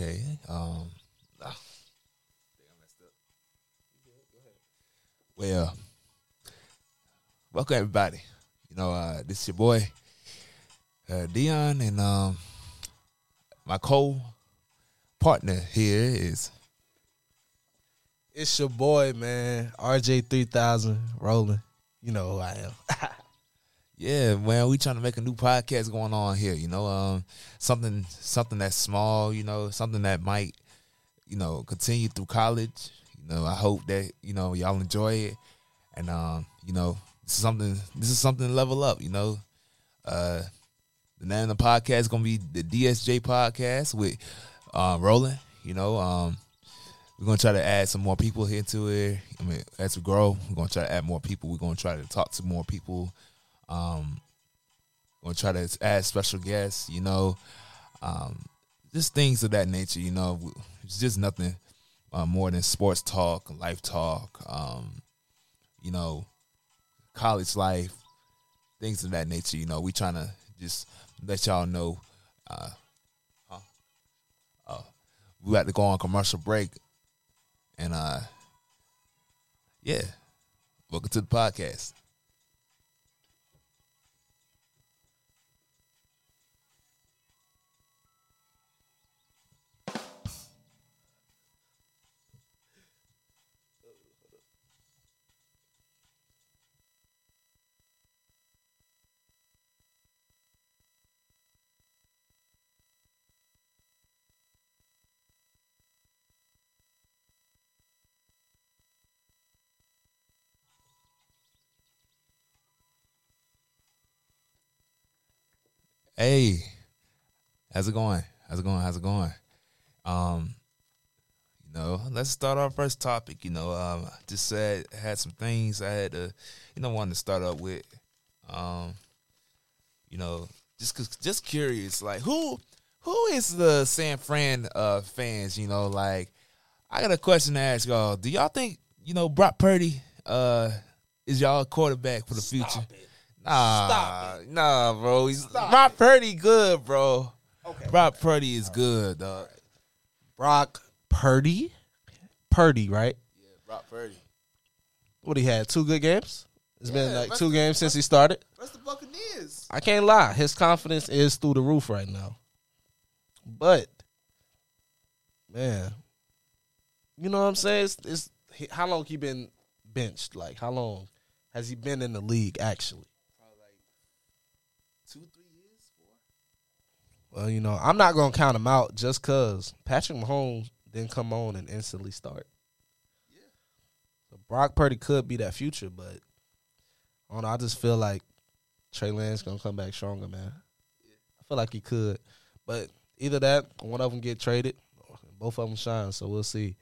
Okay. Um. ah. Well, welcome everybody. You know, uh, this is your boy uh, Dion, and um, my co-partner here is It's your boy, man. RJ three thousand rolling. You know who I am. Yeah, man, we trying to make a new podcast going on here. You know, um, something something that's small. You know, something that might, you know, continue through college. You know, I hope that you know y'all enjoy it, and um, you know, this is something. This is something to level up. You know, uh, the name of the podcast is gonna be the DSJ podcast with uh, Roland. You know, um, we're gonna try to add some more people into it. I mean, as we grow, we're gonna try to add more people. We're gonna try to talk to more people. Um, gonna try to add special guests. You know, um, just things of that nature. You know, it's just nothing uh, more than sports talk, life talk. Um, you know, college life, things of that nature. You know, we trying to just let y'all know. Uh? Uh, we got to go on commercial break, and uh, yeah, welcome to the podcast. Hey, how's it going? How's it going? How's it going? Um, you know, let's start our first topic. You know, um, just said had some things I had to, you know, wanted to start up with. Um, you know, just just curious, like who who is the San Fran uh fans? You know, like I got a question to ask y'all. Do y'all think you know Brock Purdy uh is y'all quarterback for the future? Nah, Stop ah, nah, bro. He's Stop Brock Purdy good, bro. Okay. Brock Purdy is good, dog. Brock Purdy. Purdy, right? Yeah, Brock Purdy. What he had? Two good games? It's been like two the- games since he started. That's the Buccaneers. I can't lie. His confidence is through the roof right now. But man, you know what I'm saying? It's, it's how long he been benched? Like how long has he been in the league actually? Probably like two, three years, four. Well, you know, I'm not gonna count him out just cause Patrick Mahomes didn't come on and instantly start. Yeah. So Brock Purdy could be that future, but I don't know. I just feel like Trey Lance gonna come back stronger, man. I feel like he could, but either that, or one of them get traded, both of them shine. So we'll see.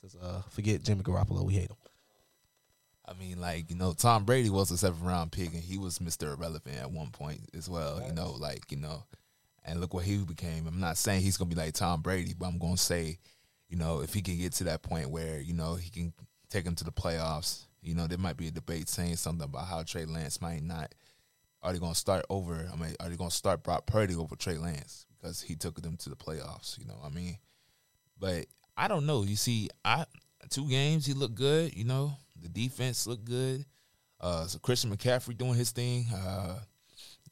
Cause uh, forget Jimmy Garoppolo, we hate him. I mean, like you know, Tom Brady was a seventh round pick, and he was Mister Irrelevant at one point as well. You know, like you know, and look what he became. I'm not saying he's gonna be like Tom Brady, but I'm gonna say, you know, if he can get to that point where you know he can take him to the playoffs, you know, there might be a debate saying something about how Trey Lance might not. Are they gonna start over? I mean, are they gonna start Brock Purdy over Trey Lance because he took them to the playoffs? You know, I mean, but I don't know. You see, I two games he looked good. You know, the defense looked good. Uh, so Christian McCaffrey doing his thing. Uh,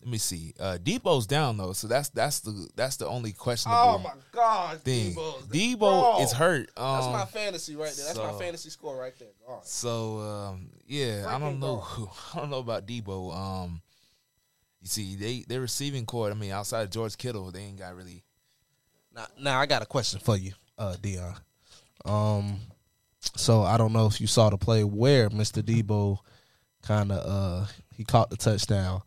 let me see. Uh, Debo's down though, so that's that's the that's the only questionable Oh my god, thing. Debo's- Debo Bro, is hurt. Um, That's my fantasy right there. That's my fantasy score right there. God. so um, yeah, I don't know. gone. Who, I don't know about Debo. Um, you see, they their receiving court. I mean, outside of George Kittle, they ain't got really. Now, now I got a question for you, uh, Dion. Um, so I don't know if you saw the play where Mr. Debo kind of uh he caught the touchdown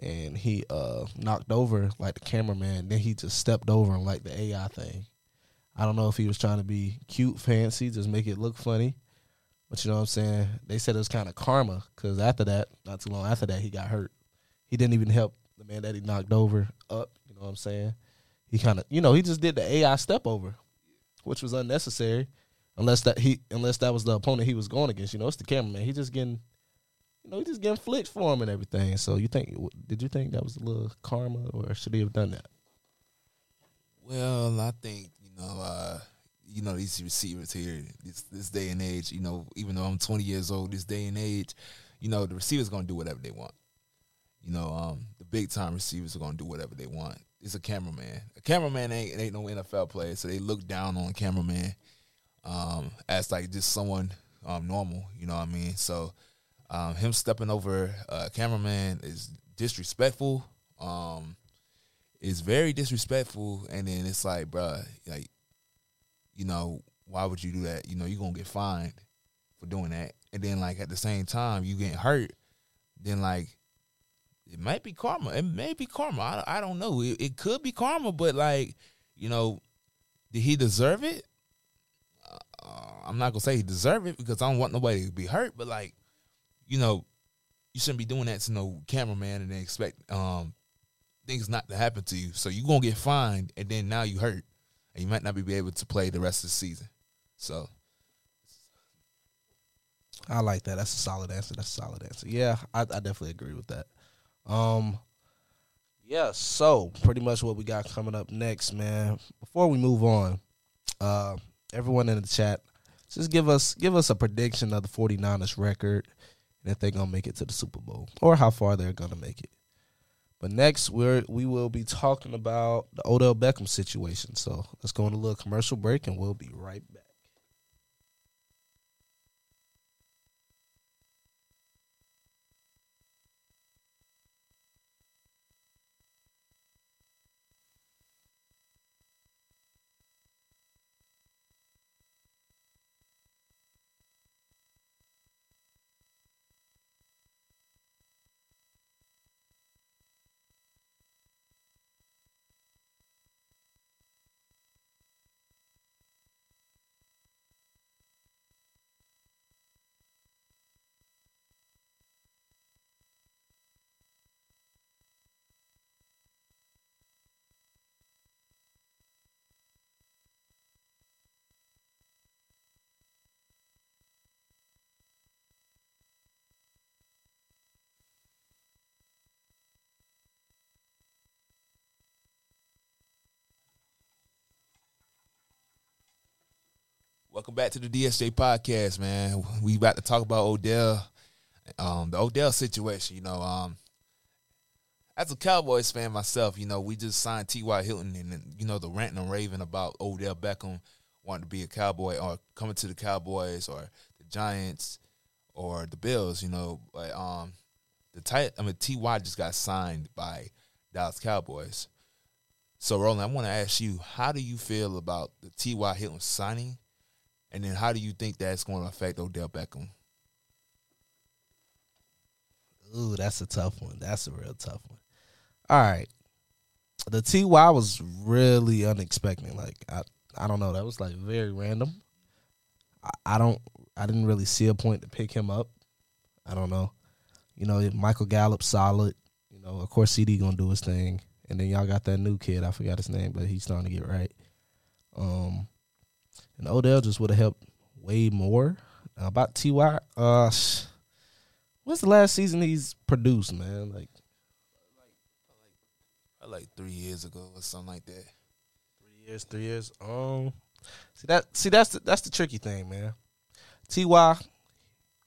and he uh knocked over like the cameraman. Then he just stepped over him like the AI thing. I don't know if he was trying to be cute, fancy, just make it look funny. But you know what I'm saying? They said it was kind of karma because after that, not too long after that, he got hurt. He didn't even help the man that he knocked over up. You know what I'm saying? He kind of, you know, he just did the AI step over, which was unnecessary, unless that he, unless that was the opponent he was going against. You know, it's the cameraman. He just getting, you know, he just getting flicked for him and everything. So you think, did you think that was a little karma, or should he have done that? Well, I think you know, uh, you know these receivers here, this this day and age. You know, even though I'm 20 years old, this day and age, you know, the receivers gonna do whatever they want. You know, um, the big time receivers are gonna do whatever they want. It's a cameraman. A cameraman ain't ain't no NFL player, so they look down on cameraman um, as like just someone um, normal. You know what I mean? So um, him stepping over a cameraman is disrespectful. Um, is very disrespectful, and then it's like, bruh, like, you know, why would you do that? You know, you're gonna get fined for doing that, and then like at the same time, you getting hurt. Then like, it might be karma. It may be karma. I, I don't know. It, it could be karma, but like, you know, did he deserve it? Uh, I'm not gonna say he deserved it because I don't want nobody to be hurt, but like, you know, you shouldn't be doing that to no cameraman and expect um things not to happen to you. So you're gonna get fined and then now you hurt. And you might not be able to play the rest of the season. So I like that. That's a solid answer. That's a solid answer. Yeah, I, I definitely agree with that. Um, yeah. So pretty much what we got coming up next, man. Before we move on, uh, everyone in the chat, just give us give us a prediction of the 49ers record and if they're gonna make it to the Super Bowl or how far they're gonna make it. But next we're we will be talking about the Odell Beckham situation. So let's go on a little commercial break and we'll be right back. Welcome back to the DSJ podcast, man. We about to talk about Odell, um, the Odell situation. You know, um, as a Cowboys fan myself, you know, we just signed T.Y. Hilton, and you know the ranting and raving about Odell Beckham wanting to be a Cowboy or coming to the Cowboys or the Giants or the Bills. You know, but um, the tight. I mean, T.Y. just got signed by Dallas Cowboys. So, Roland, I want to ask you, how do you feel about the T.Y. Hilton signing? And then how do you think that's going to affect Odell Beckham? Ooh, that's a tough one. That's a real tough one. All right. The TY was really unexpected. Like I I don't know, that was like very random. I, I don't I didn't really see a point to pick him up. I don't know. You know, Michael Gallup solid. You know, of course CD gonna do his thing. And then y'all got that new kid, I forgot his name, but he's starting to get right. Um and Odell just would have helped way more. Uh, about Ty, uh, what's the last season he's produced, man? Like, like, like three years ago or something like that. Three years, three years. Um, see that, see that's the, that's the tricky thing, man. Ty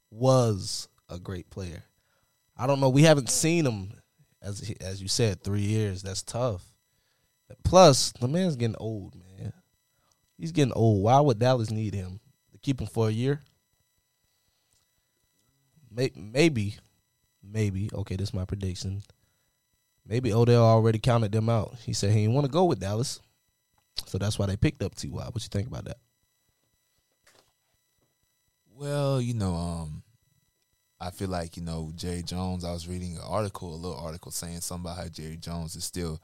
was a great player. I don't know. We haven't seen him as as you said, three years. That's tough. Plus, the man's getting old, man. He's getting old. Why would Dallas need him? To keep him for a year? Maybe, maybe. Okay, this is my prediction. Maybe Odell already counted them out. He said he didn't want to go with Dallas, so that's why they picked up Ty. What you think about that? Well, you know, um, I feel like you know Jerry Jones. I was reading an article, a little article saying something about how Jerry Jones is still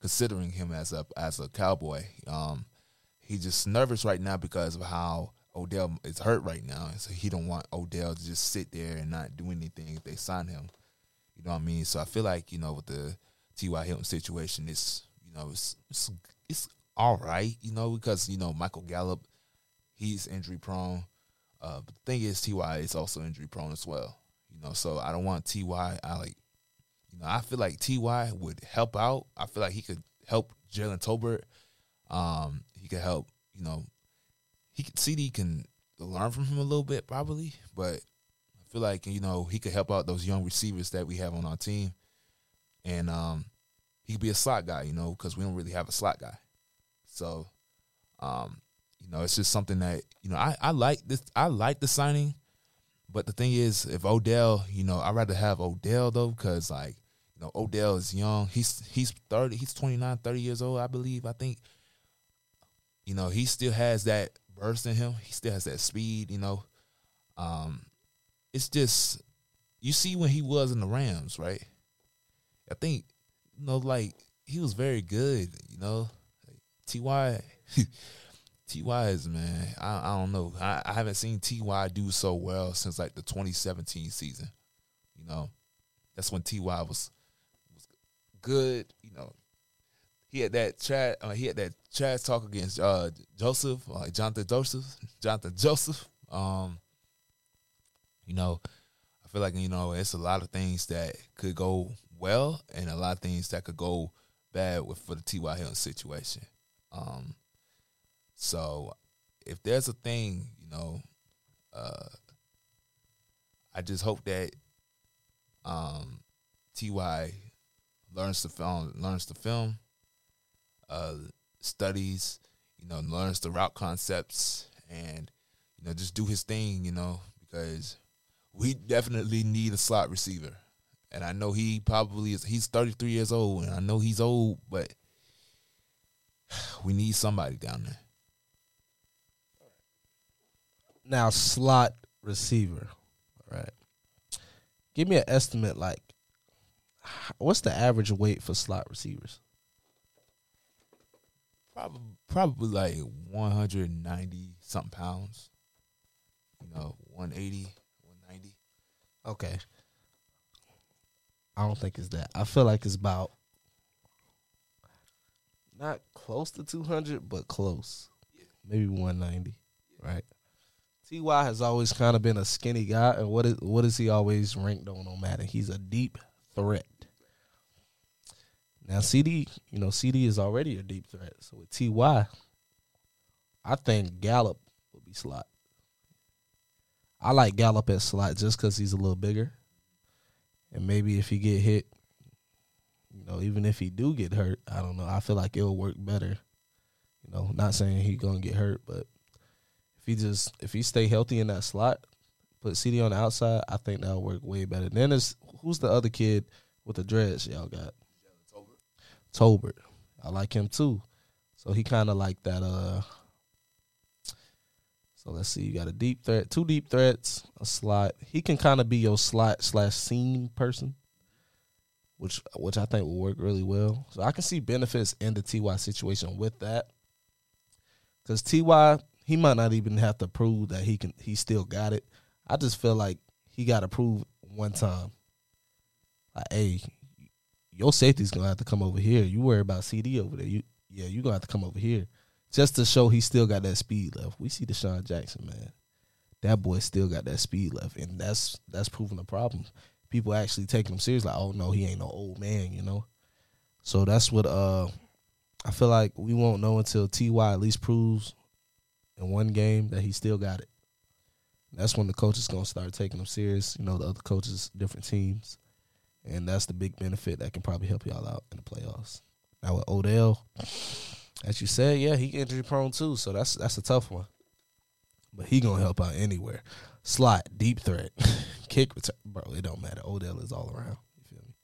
considering him as a as a cowboy. Um, he's just nervous right now because of how Odell is hurt right now, and so he don't want Odell to just sit there and not do anything if they sign him. You know what I mean? So I feel like you know with the T.Y. Hilton situation, it's you know it's it's it's all right, you know, because you know Michael Gallup, he's injury prone. Uh, but the thing is, Ty is also injury prone as well. You know, so I don't want Ty. I like, you know, I feel like Ty would help out. I feel like he could help Jalen Tolbert Um, he could help. You know, he could, CD can learn from him a little bit probably, but I feel like you know he could help out those young receivers that we have on our team, and um, he could be a slot guy. You know, because we don't really have a slot guy. So, um, you know, it's just something that you know I I like this. I like the signing, but the thing is, if Odell, you know, I'd rather have Odell though, because like you know Odell is young. He's he's thirty. He's 29, 30 years old, I believe. I think. You know, he still has that burst in him. He still has that speed. You know, um, it's just you see when he was in the Rams, right? I think you know, like he was very good. You know, Ty. Ty is man, I, I don't know. I, I haven't seen Ty do so well since like the 2017 season. You know, that's when Ty was was good. You know, he had that chat. Uh, he had that trash talk against uh, Joseph, like Jonathan Joseph, Jonathan Joseph. Um, you know, I feel like you know it's a lot of things that could go well and a lot of things that could go bad with for the T.Y. Hilton situation. Um, so if there's a thing, you know, uh, I just hope that um, Ty learns to film, learns to film, uh, studies, you know, learns the route concepts, and you know, just do his thing, you know, because we definitely need a slot receiver. And I know he probably is. He's 33 years old, and I know he's old, but we need somebody down there. Now slot receiver, all right? Give me an estimate. Like, what's the average weight for slot receivers? Probably, probably like 190 something pounds. You know, 180, 190. Okay. I don't think it's that. I feel like it's about not close to 200, but close. Maybe 190, right? Ty has always kind of been a skinny guy, and what is what is he always ranked on on Madden? He's a deep threat. Now CD, you know, CD is already a deep threat. So with Ty, I think Gallup will be slot. I like Gallup at slot just because he's a little bigger, and maybe if he get hit, you know, even if he do get hurt, I don't know. I feel like it'll work better. You know, not saying he gonna get hurt, but if he just if he stay healthy in that slot, put CD on the outside, I think that'll work way better. Then there's who's the other kid with the dreads y'all got? Tolbert. I like him too. So he kind of like that. Uh. So let's see. You got a deep threat, two deep threats, a slot. He can kind of be your slot slash seam person, which which I think will work really well. So I can see benefits in the Ty situation with that. Because Ty he might not even have to prove that he can he still got it. I just feel like he got to prove one time. Like, hey, your safety's gonna have to come over here. You worry about CD over there. You yeah, you gonna have to come over here. Just to show he still got that speed left. We see DeSean Jackson, man. That boy still got that speed left. And that's that's proving the problem. People actually taking him seriously. like, oh no, he ain't no old man, you know. So that's what uh I feel like we won't know until Ty at least proves in one game that he still got it. That's when the coaches gonna start taking him serious. You know, the other coaches, different teams, and that's the big benefit that can probably help y'all out in the playoffs. Now with Odell, as you said, yeah, he injury prone too, so that's that's a tough one. But he gonna help out anywhere. Slot, deep threat, kick return, bro. It don't matter. Odell is all around. You feel me?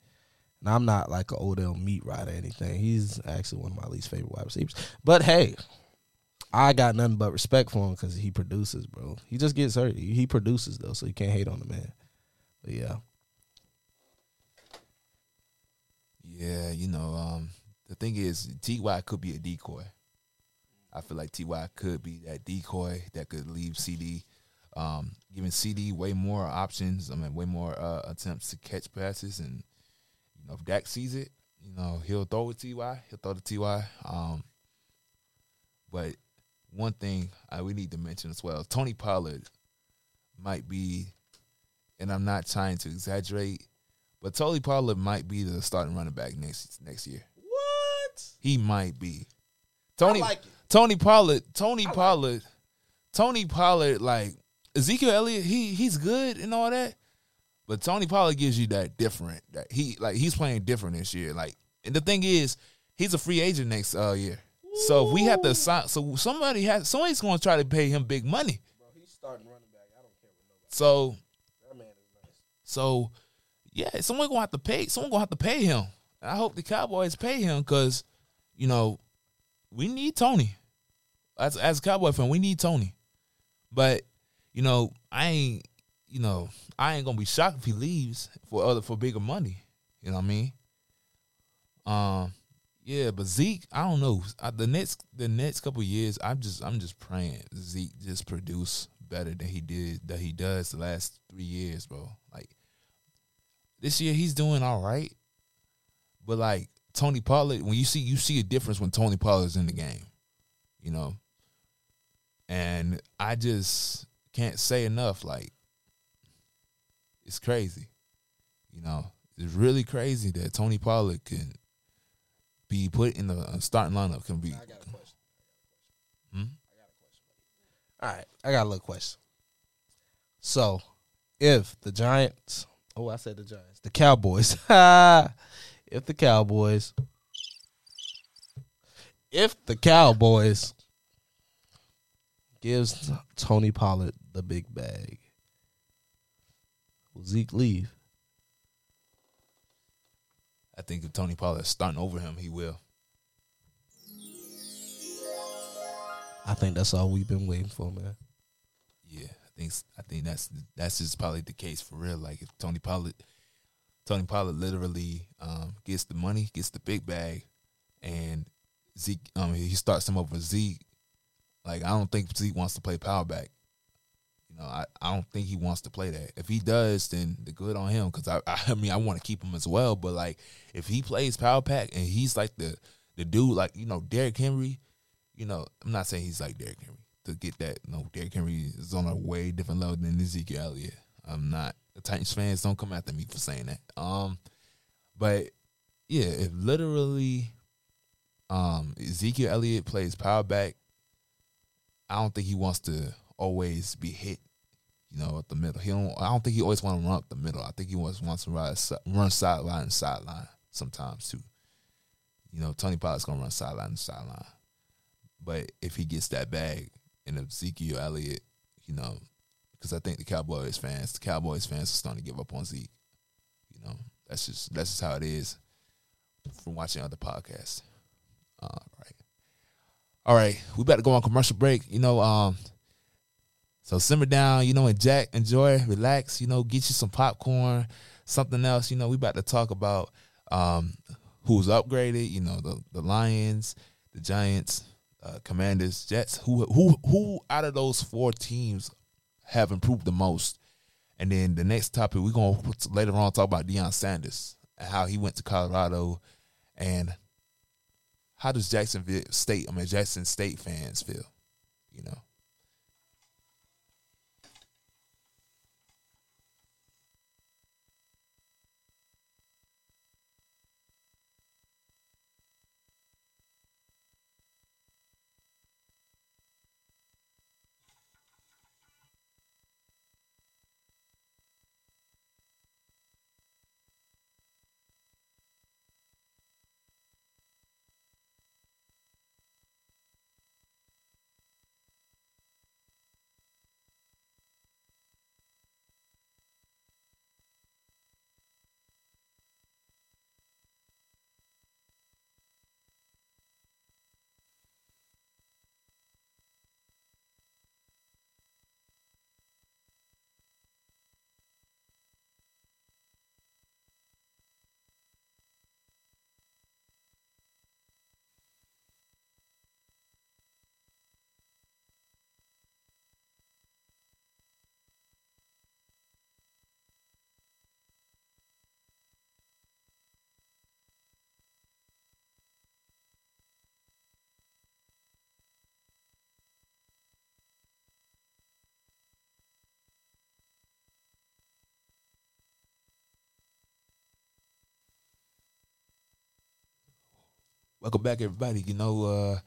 And I'm not like an Odell meat rat or anything. He's actually one of my least favorite wide receivers. But hey, I got nothing but respect for him because he produces, bro. He just gets hurt. He produces though, so you can't hate on the man. But yeah, Yeah, you know, um, the thing is, Ty could be a decoy. I feel like Ty could be that decoy that could leave CD, um, giving CD way more options. I mean, way more uh, attempts to catch passes, and you know, if Dak sees it, you know, he'll throw it Ty. He'll throw the Ty. Um, but one thing I, we need to mention as well, Tony Pollard might be, and I'm not trying to exaggerate, but Tony Pollard might be the starting running back next next year. What? He might be. Tony like it. Tony Pollard, Tony Pollard, Tony Pollard, like Ezekiel Elliott, he he's good and all that, but Tony Pollard gives you that different. That he like he's playing different this year. Like, and the thing is, he's a free agent next uh, year. So if we have to sign, so somebody has somebody's going to try to pay him big money. Bro, he's starting running back. I don't care what nobody. So That man is nice. so yeah, someone gonna have to pay. Someone gonna have to pay him. And I hope the Cowboys pay him because you know we need Tony. As as a Cowboy fan, we need Tony. But you know, I ain't you know I ain't gonna be shocked if he leaves for other for bigger money. You know what I mean? Um, yeah, but Zeke, I don't know. I, the next the next couple years, I'm just I'm just praying Zeke just produce better than he did that he does the last three years, bro. Like this year, he's doing all right, but like Tony Pollard, when you see you see a difference when Tony Pollard's in the game, you know. And I just can't say enough. Like it's crazy, you know. It's really crazy that Tony Pollard can be put in the uh, starting lineup. Can be I got a question. Hmm? I got a question. All right, I got a little question. So, if the Giants, oh, I said the Giants, the Cowboys, if the Cowboys, if the Cowboys gives Tony Pollard the big bag, will Zeke leave? I think if Tony Pollard's starting over him, he will. I think that's all we've been waiting for, man. Think I think that's that's just probably the case for real. Like if Tony Pollard, Tony Pollard literally um, gets the money, gets the big bag, and Zeke, um, he starts him over Zeke. Like I don't think Zeke wants to play power back. You know, I, I don't think he wants to play that. If he does, then the good on him. Because I, I mean I want to keep him as well. But like if he plays power pack and he's like the the dude like you know Derrick Henry, you know I'm not saying he's like Derrick Henry to get that. No, Derrick Henry is on a way different level than Ezekiel Elliott. I'm not. The Titans fans don't come after me for saying that. Um, but yeah, if literally, um, Ezekiel Elliott plays power back, I don't think he wants to always be hit. You know, at the middle. He don't. I don't think he always want to run up the middle. I think he wants wants to ride, run sideline and sideline sometimes too. You know, Tony Pollard's gonna run sideline and sideline. But if he gets that bag and Ezekiel Elliott, you know, because I think the Cowboys fans, the Cowboys fans are starting to give up on Zeke. You know, that's just that's just how it is from watching other podcasts. All right. All right. We to go on commercial break. You know, um, so simmer down, you know, and Jack, enjoy, relax, you know, get you some popcorn, something else. You know, we about to talk about um who's upgraded, you know, the the Lions, the Giants, uh, Commanders, Jets, who who who out of those four teams have improved the most. And then the next topic we're gonna later on talk about Deion Sanders and how he went to Colorado and how does Jacksonville State, I mean Jackson State fans feel, you know? Welcome back, everybody. You know, uh,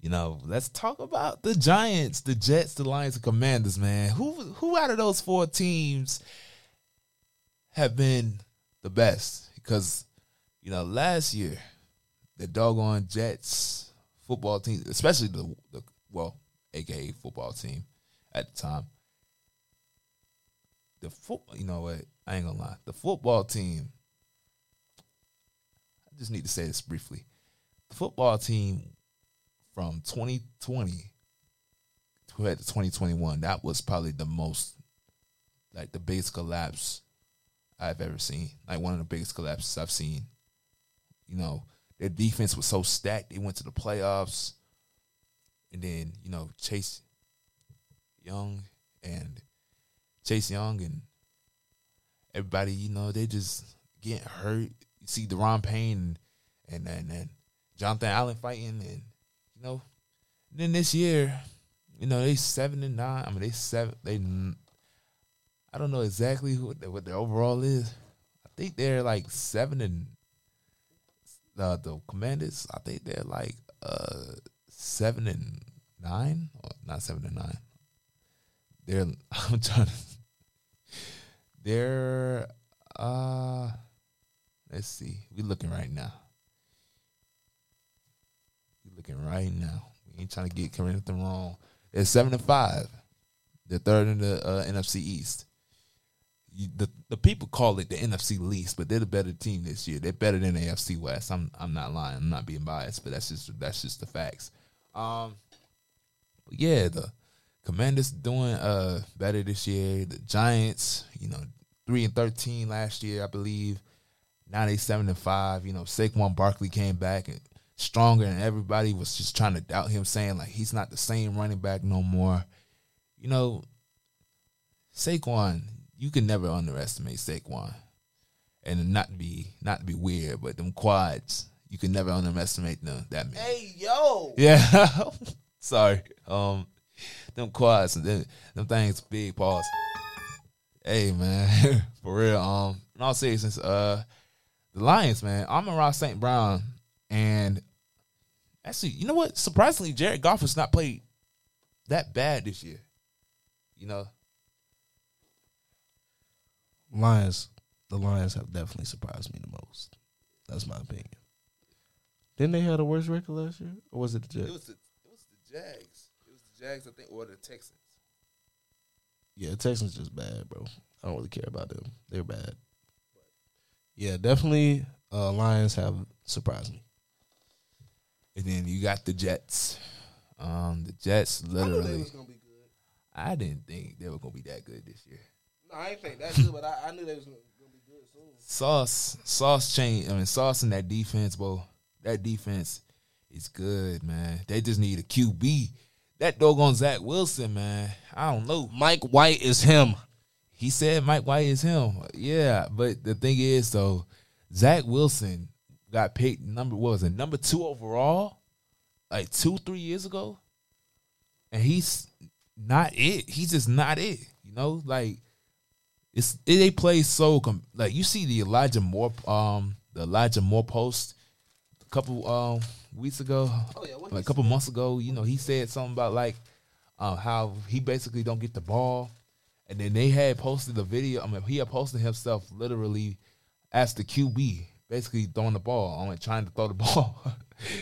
you know, let's talk about the Giants, the Jets, the Lions, the Commanders, man. Who who out of those four teams have been the best? Because, you know, last year, the doggone Jets football team, especially the, the well, aka football team at the time. The foot, you know what? I ain't gonna lie. The football team. Just need to say this briefly. The football team from 2020 to 2021, that was probably the most, like the biggest collapse I've ever seen. Like one of the biggest collapses I've seen. You know, their defense was so stacked. They went to the playoffs, and then you know Chase Young and Chase Young and everybody. You know they just getting hurt. You see Daron Payne and and and, Jonathan Allen fighting, and you know. And then this year, you know they seven and nine. I mean they seven. They I don't know exactly who what their overall is. I think they're like seven and uh, the Commanders, I think they're like uh seven and nine, or not seven and nine. They're I'm trying to. They're uh, let's see. We looking right now. We looking right now. We ain't trying to get anything wrong. They're seven and five. They're third in the uh, NFC East you, the the people call it the NFC least, but they're the better team this year. They're better than the AFC West. I'm I'm not lying. I'm not being biased, but that's just that's just the facts. Um, but yeah, the Commanders doing uh better this year. The Giants, you know, three and thirteen last year, I believe. Now they seven and five. You know, Saquon Barkley came back and stronger, and everybody was just trying to doubt him, saying like he's not the same running back no more. You know, Saquon, you can never underestimate Saquon. And not to be not be weird, but them quads, you can never underestimate them that man. Hey yo. Yeah. Sorry. Um them quads them, them things big pause. Hey man, for real. Um in all seriousness, uh the Lions, man, Amon-Ra St. Brown and actually, you know what? Surprisingly, Jared Goff has not played that bad this year. You know, Lions, the Lions have definitely surprised me the most. That's my opinion. Didn't they have the worst record last year, or was it the Jets? It was the it was the Jags. It was the Jags, I think, or the Texans. Yeah, Texans just bad, bro. I don't really care about them. They're bad. Yeah, definitely. Uh, Lions have surprised me. And then you got the Jets. Um, the Jets literally. I, I didn't think they were gonna be that good this year. No, I ain't think that good, but I, I knew they was gonna be good soon. Sauce, sauce change. I mean, sauce in that defense, bro. That defense is good, man. They just need a QB. That doggone Zach Wilson, man. I don't know. Mike White is him. He said Mike White is him. Yeah, but the thing is, though, Zach Wilson got picked number what was it number two overall, like two three years ago, and he's not it. He's just not it. You know, like it's it, they play so com- like you see the Elijah Moore um the Elijah Moore post a couple um weeks ago, oh, yeah, like a couple months ago. You know, he said something about like uh, how he basically don't get the ball, and then they had posted a video. I mean, he had posted himself literally as the QB, basically throwing the ball, only trying to throw the ball.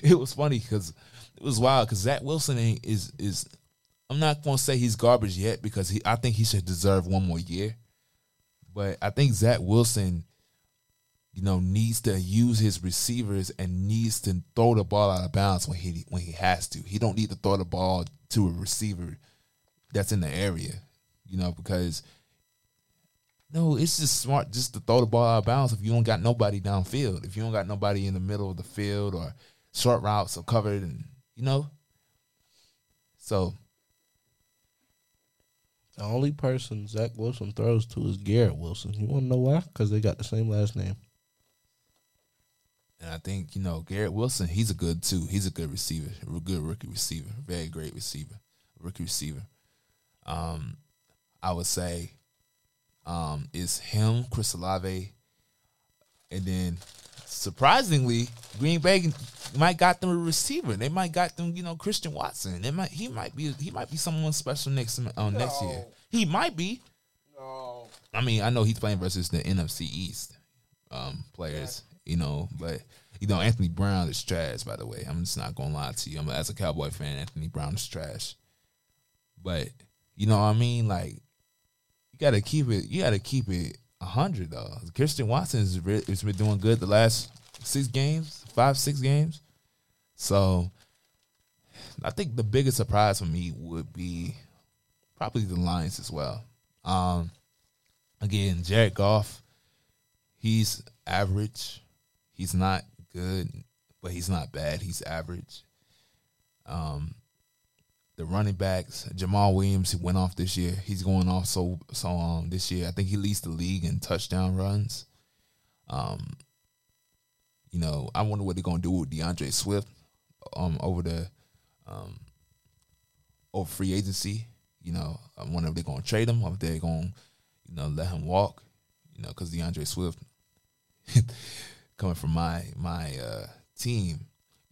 it was funny because it was wild because Zach Wilson is is. I'm not gonna say he's garbage yet because he. I think he should deserve one more year. But I think Zach Wilson, you know, needs to use his receivers and needs to throw the ball out of bounds when he when he has to. He don't need to throw the ball to a receiver that's in the area, you know, because no, it's just smart just to throw the ball out of bounds if you don't got nobody downfield. If you don't got nobody in the middle of the field or short routes are covered and you know. So the only person Zach Wilson throws to is Garrett Wilson. You want to know why? Because they got the same last name. And I think, you know, Garrett Wilson, he's a good too. He's a good receiver, a good rookie receiver, very great receiver, rookie receiver. Um, I would say um, it's him, Chris Olave, and then surprisingly, Green Bay might got them a receiver. They might got them, you know, Christian Watson. They might he might be he might be someone special next uh, next year. He might be. No. I mean, I know he's playing versus the NFC East um, players, you know, but you know, Anthony Brown is trash. By the way, I'm just not gonna lie to you. I'm as a Cowboy fan, Anthony Brown is trash. But you know what I mean? Like, gotta keep it. You gotta keep it hundred though. Christian Watson has been doing good the last six games, five six games. So, I think the biggest surprise for me would be probably the Lions as well. Um, again, Jared Goff, he's average. He's not good, but he's not bad. He's average. Um, the running backs, Jamaal Williams, went off this year. He's going off so so um this year. I think he leads the league in touchdown runs. Um, you know, I wonder what they're gonna do with DeAndre Swift um over the um over free agency. You know, I wonder if they're gonna trade him or if they're gonna, you know, let him walk. You know, because DeAndre Swift coming from my my uh, team,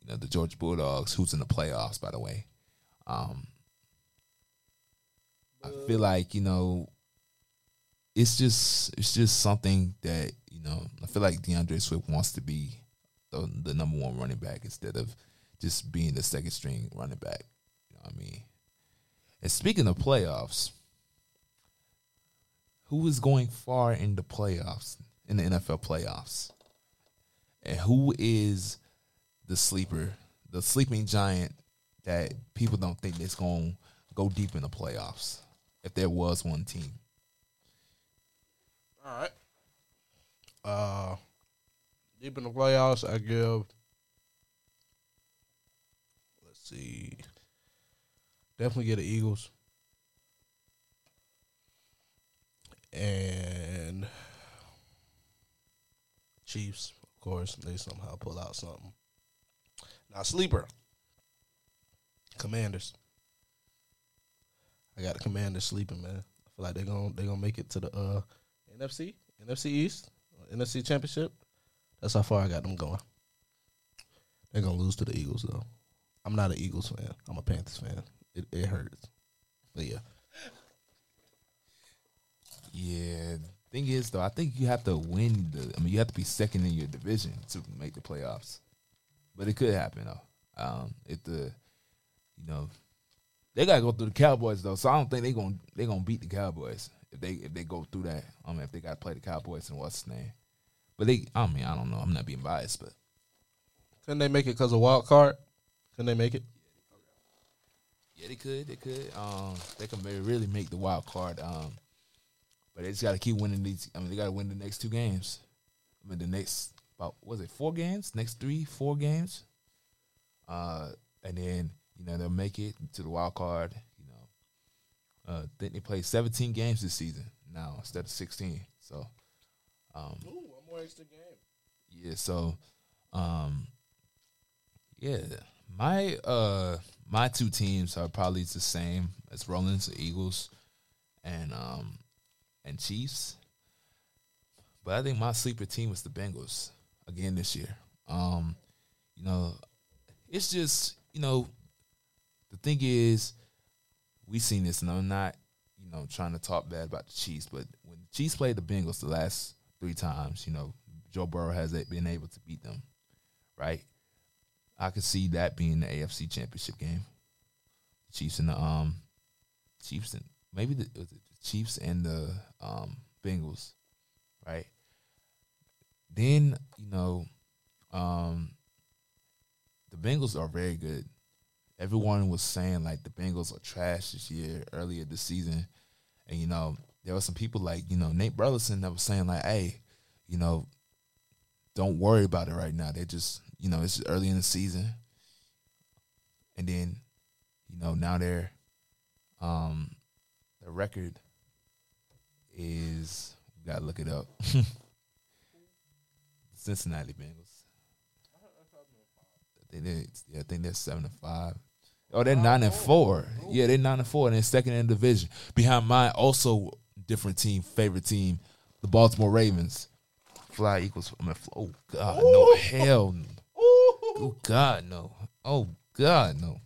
you know, the Georgia Bulldogs, who's in the playoffs, by the way. Um, I feel like you know, it's just it's just something that you know. I feel like DeAndre Swift wants to be the, the number one running back instead of just being the second string running back. You know what I mean? And speaking of playoffs, who is going far in the playoffs in the NFL playoffs? And who is the sleeper, the sleeping giant that people don't think is going to go deep in the playoffs if there was one team? All right. Uh, deep in the playoffs, I give. Let's see. Definitely get the Eagles. And Chiefs, of course, they somehow pull out something. Now sleeper. Commanders. I got the Commanders sleeping, man. I feel like they're gonna they're gonna make it to the uh, NFC, NFC East, NFC Championship. That's how far I got them going. They're gonna lose to the Eagles though. I'm not an Eagles fan. I'm a Panthers fan. It it hurts, but yeah. Yeah. Thing is, though, I think you have to win the. I mean, you have to be second in your division to make the playoffs. But it could happen though. Um, if the, you know, they gotta go through the Cowboys though, so I don't think they gonna they gonna beat the Cowboys if they if they go through that. I mean, if they gotta play the Cowboys and what's his name. But they, I mean, I don't know. I'm not being biased, but couldn't they make it because of wild card? Couldn't they make it? Yeah, they could. They could. Um, they can really make the wild card. Um, but they just got to keep winning these. I mean, they got to win the next two games. I mean, the next about was it four games? Next three, four games. Uh, and then you know they'll make it to the wild card. You know, uh, then they play 17 games this season now instead of 16. So, um, Ooh, one more extra game. Yeah. So, um, yeah, my uh my two teams are probably the same as Roland's, the Eagles, and um and Chiefs. But I think my sleeper team was the Bengals again this year. Um, you know, it's just you know, the thing is, we seen this, and I'm not you know trying to talk bad about the Chiefs, but when the Chiefs played the Bengals the last three times, you know, Joe Burrow has been able to beat them, right? I could see that being the AFC Championship game. the Chiefs and the um, Chiefs and maybe the, the Chiefs and the um Bengals, right? Then you know, um, the Bengals are very good. Everyone was saying like the Bengals are trash this year, earlier this season, and you know there were some people like you know Nate Burleson that was saying like, hey, you know, don't worry about it right now. They're just you know it's early in the season, and then you know now they're um the record is we gotta look it up. Cincinnati Bengals. I think they, yeah, I think they're seven to five. Oh, they're nine and four. Yeah, they're nine and four, and they're second in the division behind my also different team, favorite team, the Baltimore Ravens. fly Eagles. I mean, oh God, no hell, no. oh God, no, oh God, no.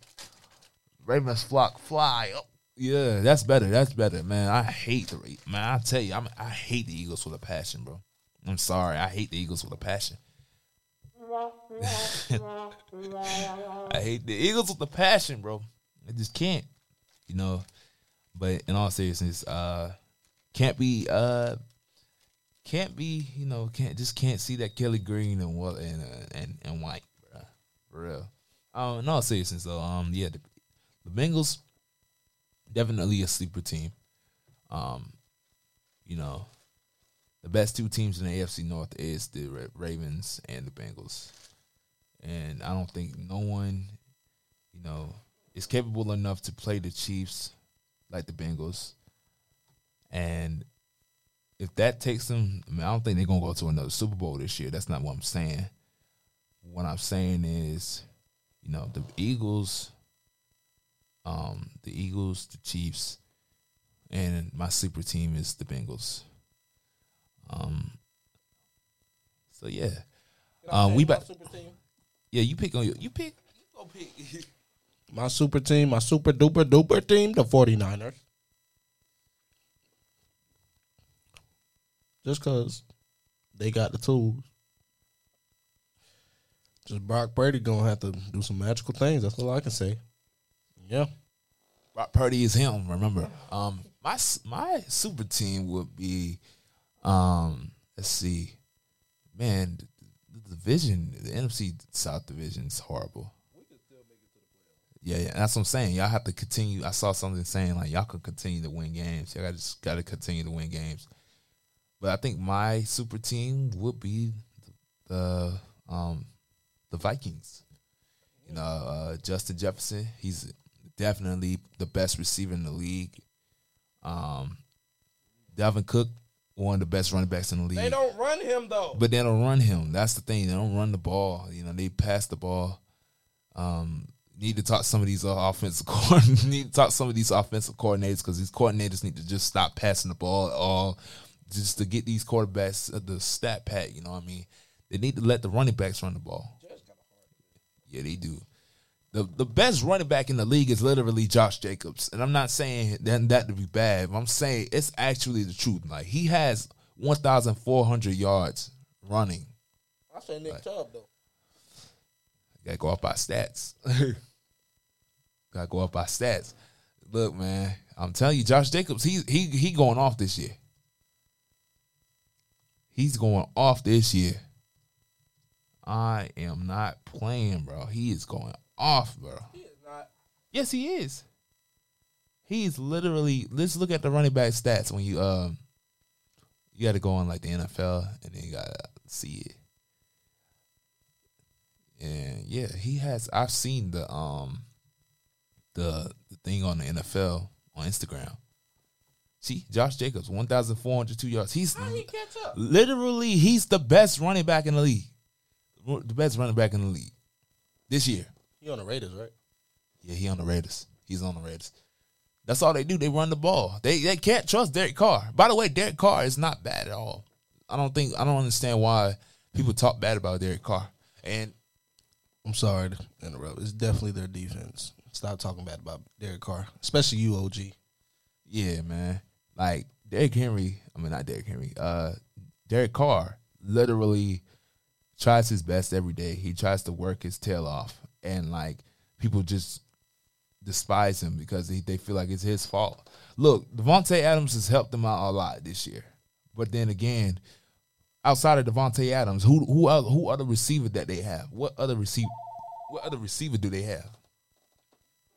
Ravens flock fly up. Yeah, that's better. That's better, man. I hate the man. I tell you, I'm, I hate the Eagles with a passion, bro. I'm sorry, I hate the Eagles with a passion. I hate the Eagles with the passion, bro. I just can't, you know. But in all seriousness, uh, can't be, uh, can't be, you know, can't just can't see that Kelly Green and what and uh, and and White, bro. For real. Um, in all seriousness, though, um, yeah, the, the Bengals definitely a sleeper team. Um, you know, the best two teams in the AFC North is the Ravens and the Bengals, and I don't think no one, you know, is capable enough to play the Chiefs like the Bengals. And if that takes them, I, mean, I don't think they're gonna go to another Super Bowl this year. That's not what I'm saying. What I'm saying is, you know, the Eagles, um, the Eagles, the Chiefs, and my sleeper team is the Bengals. Um. So yeah, um, we about yeah. You pick on your you pick. You go pick. My super team, my super duper duper team, the 49ers. Just because they got the tools. Just Brock Purdy gonna have to do some magical things. That's all I can say. Yeah. Brock Purdy is him. Remember, um, my my super team would be, um, let's see, man, the, division, the NFC South division is horrible. Yeah, yeah, that's what I'm saying. Y'all have to continue. I saw something saying like y'all can continue to win games. Y'all just got to continue to win games. But I think my super team would be the um the Vikings. You know, uh, Justin Jefferson. He's definitely the best receiver in the league. Um, Dalvin Cook, one of the best running backs in the league. They don't run him though. But they don't run him. That's the thing. They don't run the ball. You know, they pass the ball. Um, need to talk some of these uh, offensive co- need to talk some of these offensive coordinators because these coordinators need to just stop passing the ball at all, just to get these quarterbacks uh, the stat pat. You know what I mean? They need to let the running backs run the ball. Yeah, they do. The the best running back in the league is literally Josh Jacobs. And I'm not saying that, that to be bad, I'm saying it's actually the truth. Like he has 1,400 yards running. I say Nick Chubb though. Gotta go off by stats. Gotta go off by stats. Look, man, I'm telling you, Josh Jacobs, he he he going off this year. He's going off this year. I am not playing, bro. He is going off, bro. He is not. Yes, he is. He's literally. Let's look at the running back stats when you um. You got to go on like the NFL, and then you gotta see it. And yeah, he has. I've seen the um. The the thing on the NFL on Instagram. See, Josh Jacobs, one thousand four hundred two yards. He's How he catch up? literally he's the best running back in the league. The best running back in the league this year. He on the Raiders, right? Yeah, he on the Raiders. He's on the Raiders. That's all they do. They run the ball. They they can't trust Derek Carr. By the way, Derek Carr is not bad at all. I don't think I don't understand why people talk bad about Derek Carr. And I'm sorry to interrupt. It's definitely their defense. Stop talking bad about Derek Carr, especially you, OG. yeah, man, like Derrick Henry. I mean, not Derrick Henry. Uh, Derek Carr literally tries his best every day. He tries to work his tail off, and like people just despise him because they, they feel like it's his fault. Look, Davante Adams has helped them out a lot this year, but then again, outside of Davante Adams, who who other, who other receiver that they have? What other receiver? What other receiver do they have?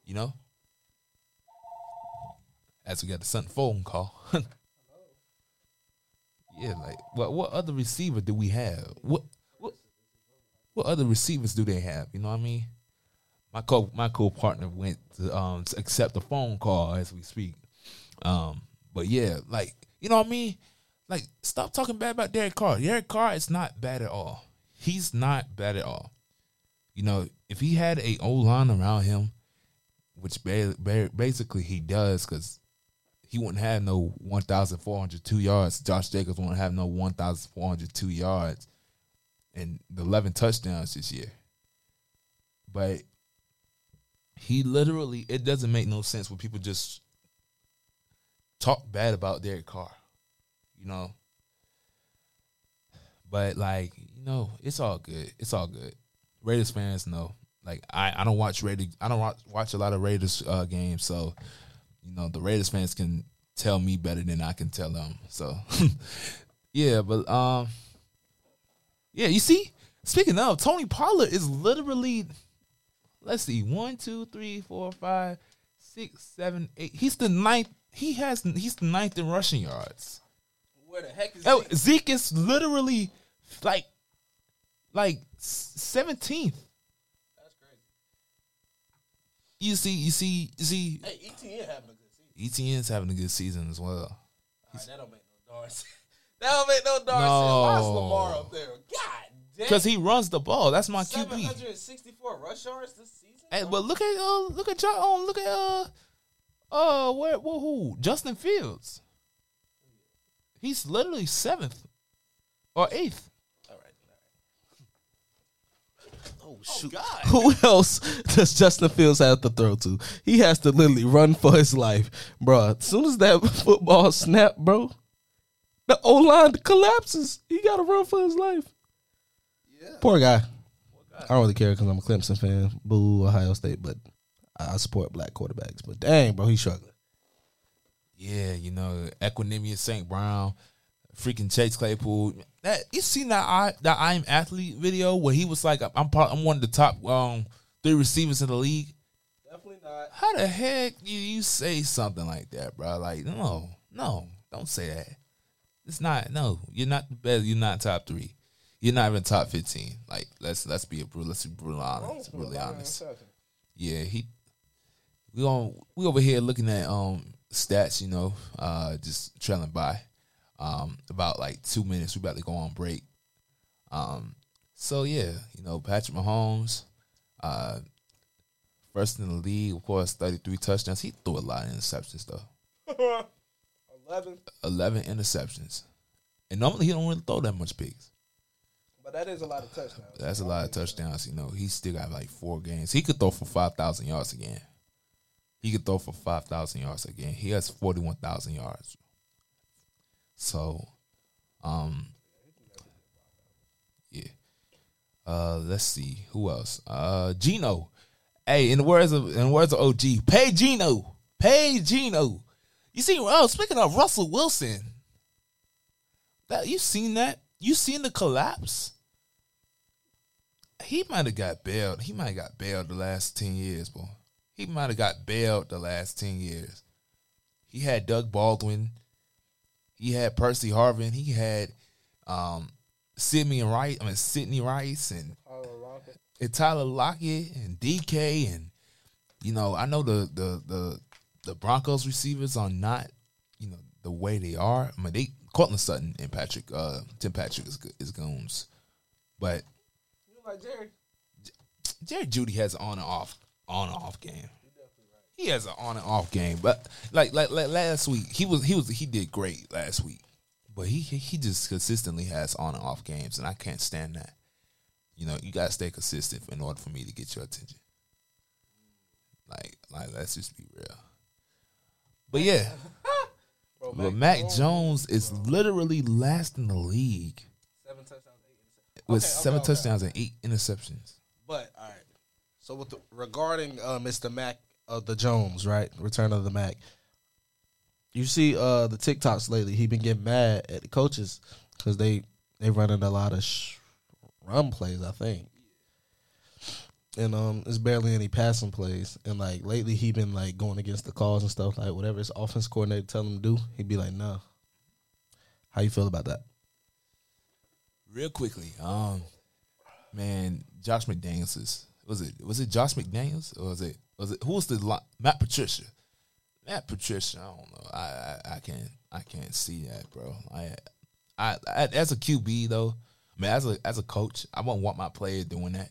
You know. As we got the Sun phone call. yeah, like what what other receiver do we have? What what what other receivers do they have? You know what I mean? My co my co partner went to um to accept the phone call as we speak. Um, but yeah, like you know what I mean? Like stop talking bad about Derek Carr. Derek Carr is not bad at all. He's not bad at all. You know, if he had a O line around him, which ba- ba- basically he does, because he wouldn't have no 1,402 yards. Josh Jacobs wouldn't have no 1,402 yards and 11 touchdowns this year. But he literally, it doesn't make no sense when people just talk bad about Derek Carr, you know. But like, you know, it's all good. It's all good. Raiders fans know. Like I, I don't watch Raiders. I don't watch, watch a lot of Raiders uh, games, so you know the Raiders fans can tell me better than I can tell them. So yeah, but um, yeah, you see. Speaking of, Tony Pollard is literally, let's see, one, two, three, four, five, six, seven, eight. He's the ninth. He has. He's the ninth in rushing yards. Where the heck is Oh, Zeke is literally like, like seventeenth. That's crazy. You see, you see, you see. Hey, ETN having a good season. ETN's having a good season as well. Right, that don't make no darn sense. That don't make no darn No. sense. Why's Lamar up there? God. Because he runs the ball. That's my QB. 764 rush yards this season? Hey, but look at uh, look at John. Um, look at uh, uh, where, where who? Justin Fields. He's literally seventh or eighth. All right. Oh, shoot. God. Who else does Justin Fields have to throw to? He has to literally run for his life. Bro, as soon as that football snap, bro, the O line collapses. He got to run for his life. Yeah. Poor guy. I don't really care because I'm a Clemson fan. Boo, Ohio State, but I support black quarterbacks. But dang, bro, he's struggling. Yeah, you know, Equanimous St. Brown, freaking Chase Claypool. That you seen that I that I am athlete video where he was like, I'm part, I'm one of the top um three receivers in the league. Definitely not. How the heck you you say something like that, bro? Like, no, no, don't say that. It's not. No, you're not the best. You're not top three. You're not even top fifteen. Like, let's let's be a brutal. Let's be brutal honest. Brutally honest. Yeah, he. We on we over here looking at um stats. You know, uh, just trailing by. Um, about like two minutes. We about to go on break. Um, so yeah, you know, Patrick Mahomes, uh, first in the league, of course, thirty three touchdowns. He threw a lot of interceptions though. 11. 11 interceptions. And normally he don't really throw that much picks. But that is a lot of touchdowns. That's a lot of touchdowns. You know, he still got like four games. He could throw for 5,000 yards again. He could throw for 5,000 yards again. He has 41,000 yards. So, um, yeah. Uh, let's see who else. Uh, Geno. Hey, in the words of in the words of OG, pay Geno, pay Geno. You see, oh, speaking of Russell Wilson, that you seen that? You seen the collapse? He might have got bailed. He might have got bailed the last ten years, boy. He might have got bailed the last ten years. He had Doug Baldwin. He had Percy Harvin. He had um Sidney Rice. I mean Sidney Rice and Tyler Lockett. and Tyler Lockett and DK and you know I know the the the the Broncos receivers are not you know the way they are. I mean they Courtland Sutton and Patrick uh Tim Patrick is is goons, but like Jerry? Jerry Jeudy has an on and off on and off game. He has an on and off game, but like like like last week he was he was he did great last week, but he he just consistently has on and off games, and I can't stand that. You know, you gotta stay consistent in order for me to get your attention. Like like let's just be real. But yeah, Bro, but Mac Jones is uh, literally last in the league with Okay, seven okay. touchdowns and eight interceptions. But all right. So with the, regarding uh, Mr. Mac of the Jones, right? Return of the Mac. You see uh, the TikToks lately. He been getting mad at the coaches because they they running a lot of sh- run plays. I think. And um, there's barely any passing plays. And like lately, he been like going against the calls and stuff. Like whatever his offense coordinator tell him to do, he'd be like, "No." How you feel about that? Real quickly, um, man, Josh McDaniels is was it was it Josh McDaniels or was it was it who was the Matt Patricia? Matt Patricia, I don't know. I I, I can't I can't see that, bro. I, I I as a QB though, I mean as a as a coach, I wouldn't want my player doing that,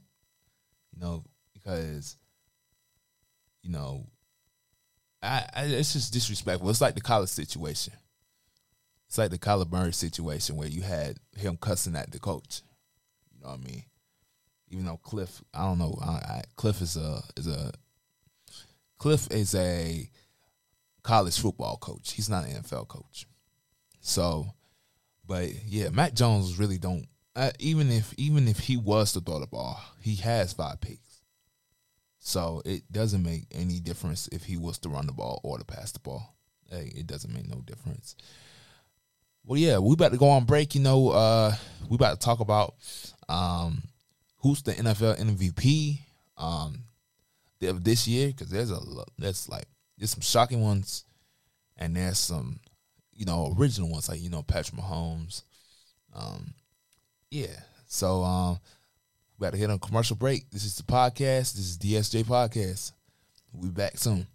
you know, because you know I, I, it's just disrespectful. It's like the college situation. It's like the Kyler Murray situation where you had him cussing at the coach. You know what I mean? Even though Cliff, I don't know, I, I, Cliff is a is a Cliff is a college football coach. He's not an NFL coach. So, but yeah, Matt Jones really don't. Uh, even if even if he was to throw the ball, he has five picks. So it doesn't make any difference if he was to run the ball or to pass the ball. Hey, it doesn't make no difference. Well, yeah, we about to go on break. You know, uh, we about to talk about um, who's the NFL MVP um, of this year because there's a there's like there's some shocking ones, and there's some you know original ones like you know Patrick Mahomes. Um, yeah, so um, we got to hit on commercial break. This is the podcast. This is DSJ Podcast. We'll be back soon.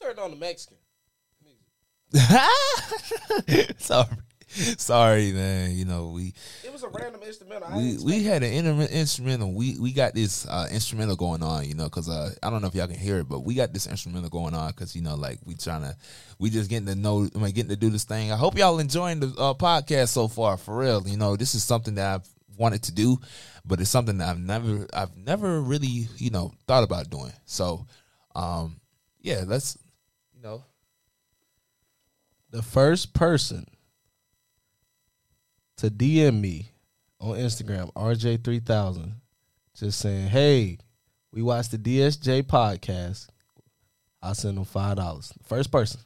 Turned on the Mexican. sorry, sorry, man. You know we. It was a random instrumental. We we had an instrumental. We we got this uh, instrumental going on. You know, because uh, I don't know if y'all can hear it, but we got this instrumental going on because you know, like we trying to, we just getting to know, I mean, getting to do this thing. I hope y'all enjoying the uh, podcast so far. For real, you know, this is something that I've wanted to do, but it's something that I've never, I've never really, you know, thought about doing. So, um, yeah, let's you know, the first person to DM me on Instagram, RJ3000, just saying, hey, we watched the DSJ podcast. I'll send them $5. First person.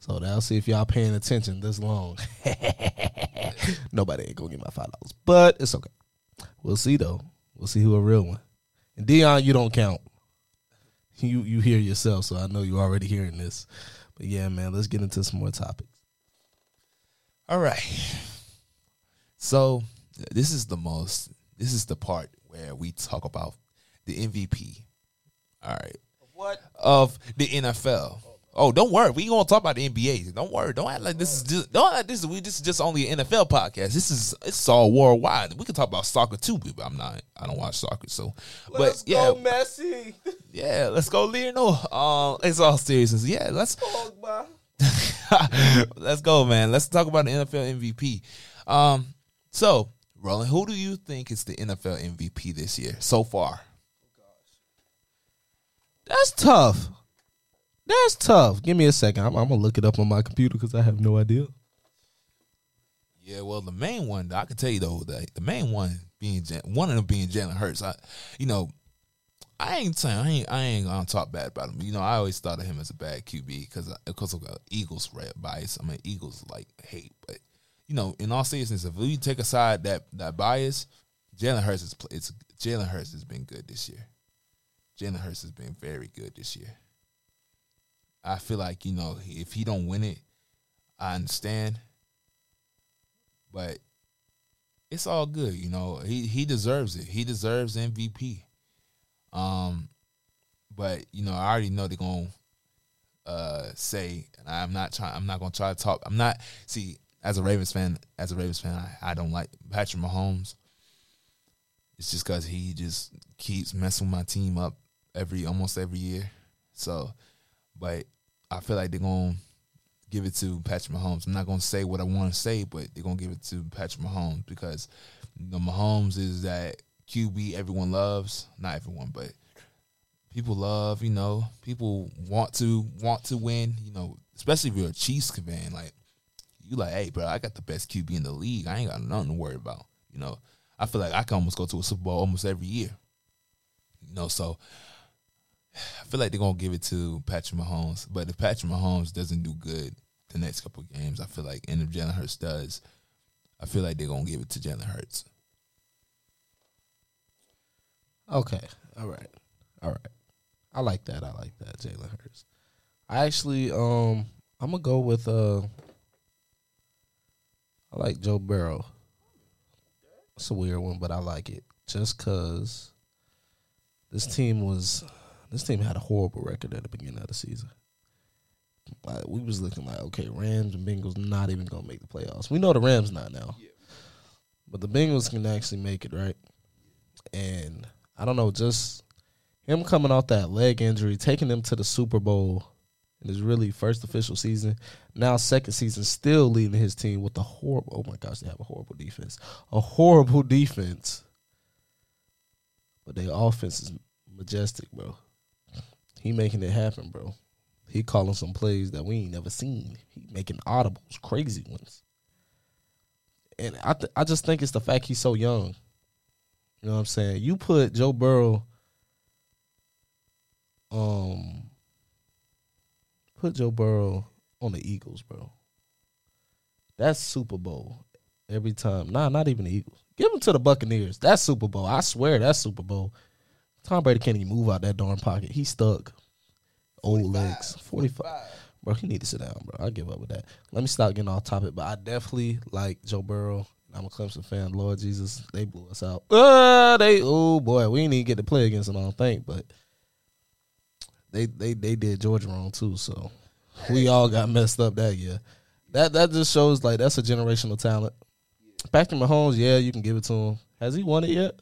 So that'll see if y'all paying attention this long. Nobody ain't gonna get my $5. But it's okay. We'll see though. We'll see who a real one. And Dion, you don't count you you hear yourself, so I know you're already hearing this. But yeah, man, let's get into some more topics. All right. So this is the most. This is the part where we talk about the MVP. All right. What of the NFL? Oh. Oh, don't worry. We gonna talk about the NBA. Don't worry. Don't act like this is just. Don't act like this. Is we this is just only an NFL podcast. This is it's all worldwide. We can talk about soccer too, but I'm not. I don't watch soccer, so. Let's but yeah, go Messi. Yeah, let's go, Lionel. Um, it's all seriousness. Yeah, let's. Let's go, man. Let's talk about the NFL MVP. Um, so Roland, who do you think is the NFL MVP this year so far? That's tough. That's tough. Give me a second. I'm, gonna look it up on my computer because I have no idea. Yeah, well, the main one I can tell you though, the, the main one being one of them being Jalen Hurts. I, you know, I ain't saying I ain't I ain't gonna talk bad about him. You know, I always thought of him as a bad QB because because of Eagles red bias. I mean, Eagles like hate, but you know, in all seriousness, if we take aside that that bias, Jalen Hurts is it's Jalen Hurts has been good this year. Jalen Hurts has been very good this year. I feel like you know if he don't win it, I understand, but it's all good. You know he he deserves it. He deserves MVP. Um, but you know I already know they're gonna uh say, and I'm not trying. I'm not gonna try to talk. I'm not see as a Ravens fan. As a Ravens fan, I, I don't like Patrick Mahomes. It's just because he just keeps messing my team up every almost every year. So, but I feel like they're gonna give it to Patrick Mahomes. I'm not gonna say what I want to say, but they're gonna give it to Patrick Mahomes because the Mahomes is that QB everyone loves. Not everyone, but people love. You know, people want to want to win. You know, especially if you're a Chiefs fan. Like you, like, hey, bro, I got the best QB in the league. I ain't got nothing to worry about. You know, I feel like I can almost go to a Super Bowl almost every year. You know, so I feel like they're gonna give it to Patrick Mahomes. But if Patrick Mahomes doesn't do good the next couple games, I feel like, and if Jalen Hurts does, I feel like they're gonna give it to Jalen Hurts. Okay, all right, all right. I like that. I like that, Jalen Hurts. I actually, um, I'm gonna go with uh, I like Joe Burrow. It's a weird one, but I like it just cause this team was this team had a horrible record at the beginning of the season. Like, we was looking like, okay, Rams and Bengals not even gonna make the playoffs. We know the Rams not now, yeah. but the Bengals can actually make it, right? And I don't know, just him coming off that leg injury, taking them to the Super Bowl in his really first official season. Now second season, still leading his team with a horrible. Oh my gosh, they have a horrible defense, a horrible defense, but their offense is majestic, bro. He making it happen, bro. He calling some plays that we ain't never seen. He making audibles, crazy ones. And I th- I just think it's the fact he's so young. You know what I'm saying? You put Joe Burrow um put Joe Burrow on the Eagles, bro. That's Super Bowl every time. Nah, not even the Eagles. Give him to the Buccaneers. That's Super Bowl. I swear that's Super Bowl. Tom Brady can't even move out that darn pocket. He's stuck. Old 45, legs. 45. 45. Bro, he need to sit down, bro. I give up with that. Let me stop getting off topic, but I definitely like Joe Burrow. I'm a Clemson fan. Lord Jesus, they blew us out. Uh, they oh boy, we didn't even get to play against them, I don't think, but they they they did Georgia wrong too, so we all got messed up that year. That that just shows like that's a generational talent. Patrick Mahomes, yeah, you can give it to him. Has he won it yet?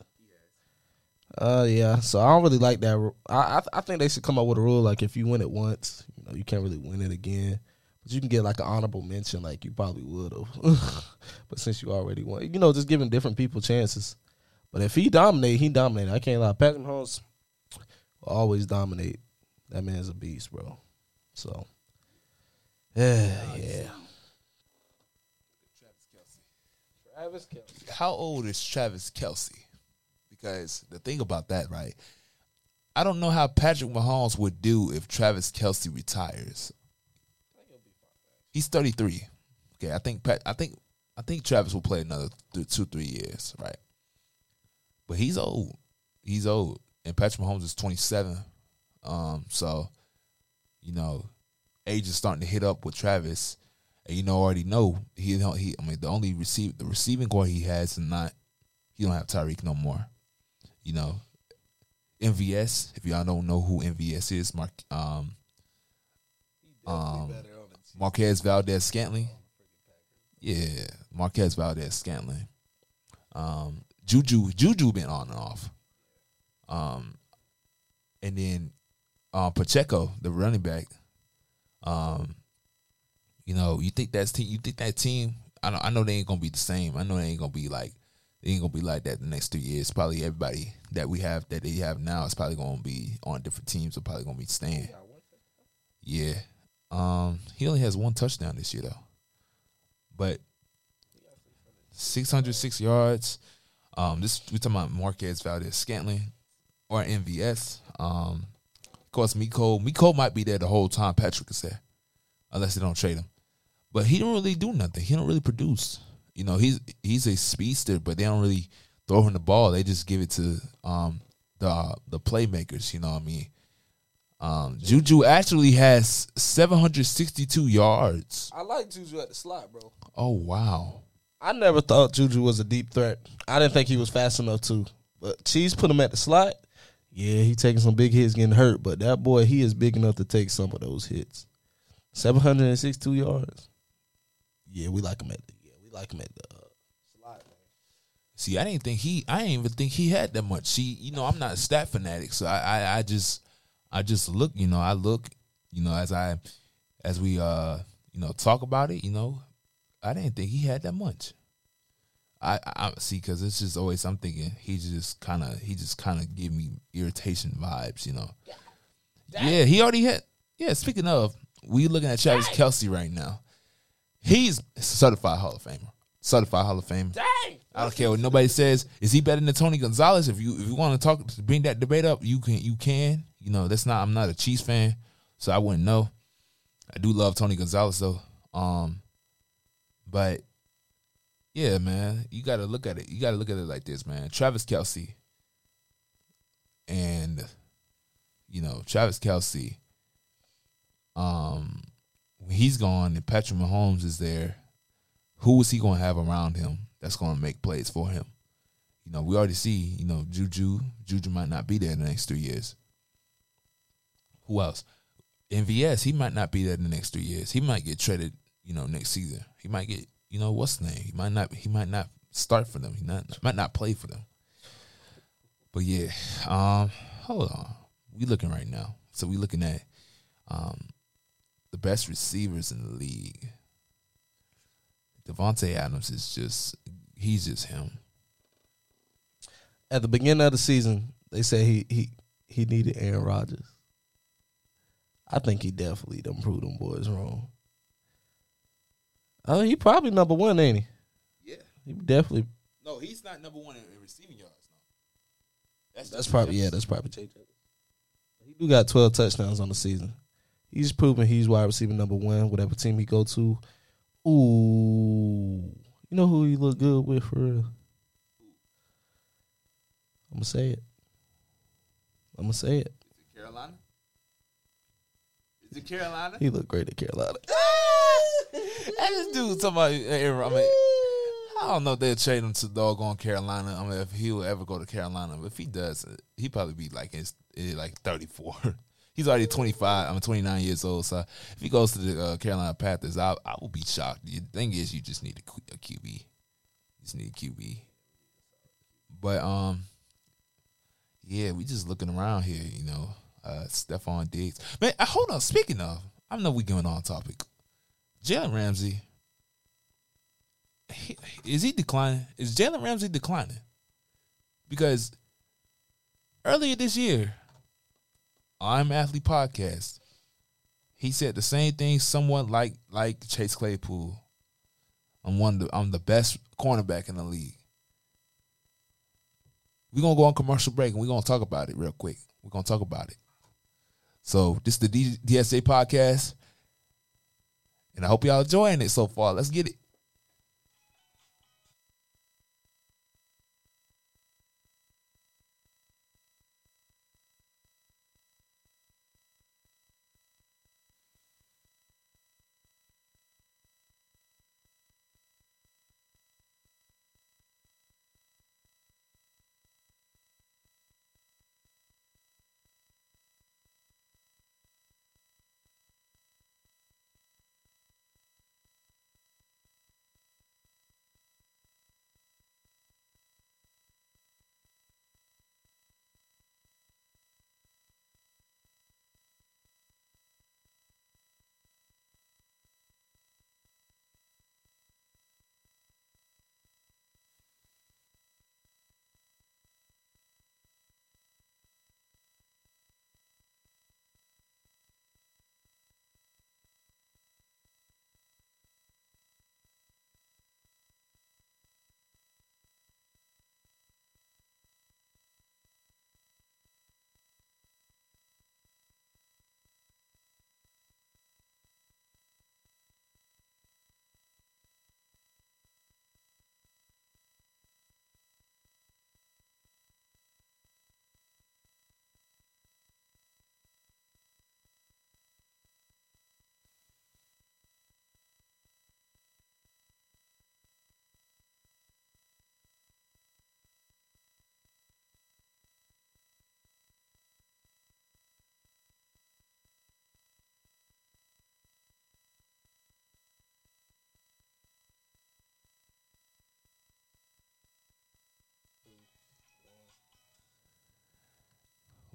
Uh, yeah. So I don't really like that. I, I I think they should come up with a rule like if you win it once, you know, you can't really win it again. But you can get like an honorable mention, like you probably would have. but since you already won, you know, just giving different people chances. But if he dominate, he dominated. I can't lie. Patrick Mahomes will always dominate. That man's a beast, bro. So, yeah, yeah. Travis Kelce. Travis Kelce. How old is Travis Kelce? Because the thing about that, right? I don't know how Patrick Mahomes would do if Travis Kelce retires. He's 33. Okay, I think Pat, I think I think Travis will play another th- two three years, right? But he's old. He's old, and Patrick Mahomes is 27. Um, so you know, age is starting to hit up with Travis, and you know already know he he. I mean, the only receive the receiving core he has is not. He don't have Tyreek no more you know, MVS. If y'all don't know who MVS is, Mark, um, um, Marquez Valdes Scantling. Yeah, Marquez Valdes Scantling. Um, Juju, Juju been on and off. Um, and then uh, Pacheco, the running back. Um, you know, you think that's team. You think that team. I know. I know they ain't gonna be the same. I know they ain't gonna be like. They ain't gonna be like that the next three years. Probably everybody that we have that they have now is probably gonna be on different teams. Are probably gonna be staying. Yeah. Um. He only has one touchdown this year though. But 606 yards. Um, this we talking about Marquez Valdes Scantling or MVS. Um, of course, Mecole Mecole might be there the whole time Patrick is there, unless they don't trade him. But he don't really do nothing. He don't really produce. You know, he's he's a speedster, but they don't really throw him the ball. They just give it to um the the playmakers. You know what I mean? Um, Juju actually has 762 yards. I like Juju at the slot, bro. Oh wow. I never thought Juju was a deep threat. I didn't think he was fast enough to. But Cheese put him at the slot. Yeah, he taking some big hits, getting hurt. But that boy, he is big enough to take some of those hits. Seven hundred and sixty-two yards. Yeah, we like him at the. Yeah, we like him at the. Uh, slot, man. See, I didn't think he. I didn't even think he had that much. See, you know, I'm not a stat fanatic, so I, I, I just, I just look. You know, I look. You know, as I, as we, uh, you know, talk about it. You know, I didn't think he had that much. I, I see, because it's just always I'm thinking he just kind of, he just kind of give me irritation vibes. You know. Yeah, he already had. Yeah, speaking of, we looking at Travis Kelce right now. He's certified Hall of Famer. Certified Hall of Famer. Dang. I don't care what nobody says. Is he better than Tony Gonzalez? If you if you want to talk bring that debate up, you can you can. You know, that's not I'm not a Chiefs fan, so I wouldn't know. I do love Tony Gonzalez though. Um but yeah, man, you gotta look at it. You gotta look at it like this, man. Travis Kelce and you know, Travis Kelce, um, when he's gone and Patrick Mahomes is there, who is he gonna have around him that's gonna make plays for him? You know, we already see, you know, Juju. Juju might not be there in the next three years. Who else? MVS, he might not be there in the next three years. He might get traded, you know, next season. He might get, you know, what's the name? He might not. He might not start for them. He not might not play for them. But yeah, um, hold on. We looking right now. So we looking at um the best receivers in the league. Davante Adams is just he's just him. At the beginning of the season, they said he he he needed Aaron Rodgers. I think he definitely done proved them boys wrong. Oh, he probably number one, ain't he? Yeah. He definitely. No, he's not number one in, receiving yards. No. That's probably yeah. That's probably JJ. He do got twelve touchdowns on the season. He's proven he's wide receiver number one. Whatever team he go to. Ooh, you know who he look good with for real. I'm gonna say it. I'm gonna say it. Is it Carolina? Is it Carolina? He looked great at Carolina. Dude talking about Aaron. I mean, I don't know if they'll trade him to doggone Carolina. I mean, if he will ever go to Carolina, but if he does, he probably be like his eh, like thirty four. He's already twenty five. I'm twenty nine years old. So if he goes to the uh, Carolina Panthers, I I will be shocked. The thing is, you just need a QB. You just need a QB. But um, yeah, we just looking around here. You know, uh, Stefon Diggs. Man, uh, hold on. Speaking of, I know we going on topic. Jalen Ramsey, he, is he declining? Is Jalen Ramsey declining? Because earlier this year, I'm Athlete podcast, he said the same thing, somewhat like like Chase Claypool. I'm one. The, I'm the best cornerback in the league. We're gonna go on commercial break and we're gonna talk about it real quick. We're gonna talk about it. So this is the DSJ podcast. And I hope y'all enjoying it so far. Let's get it.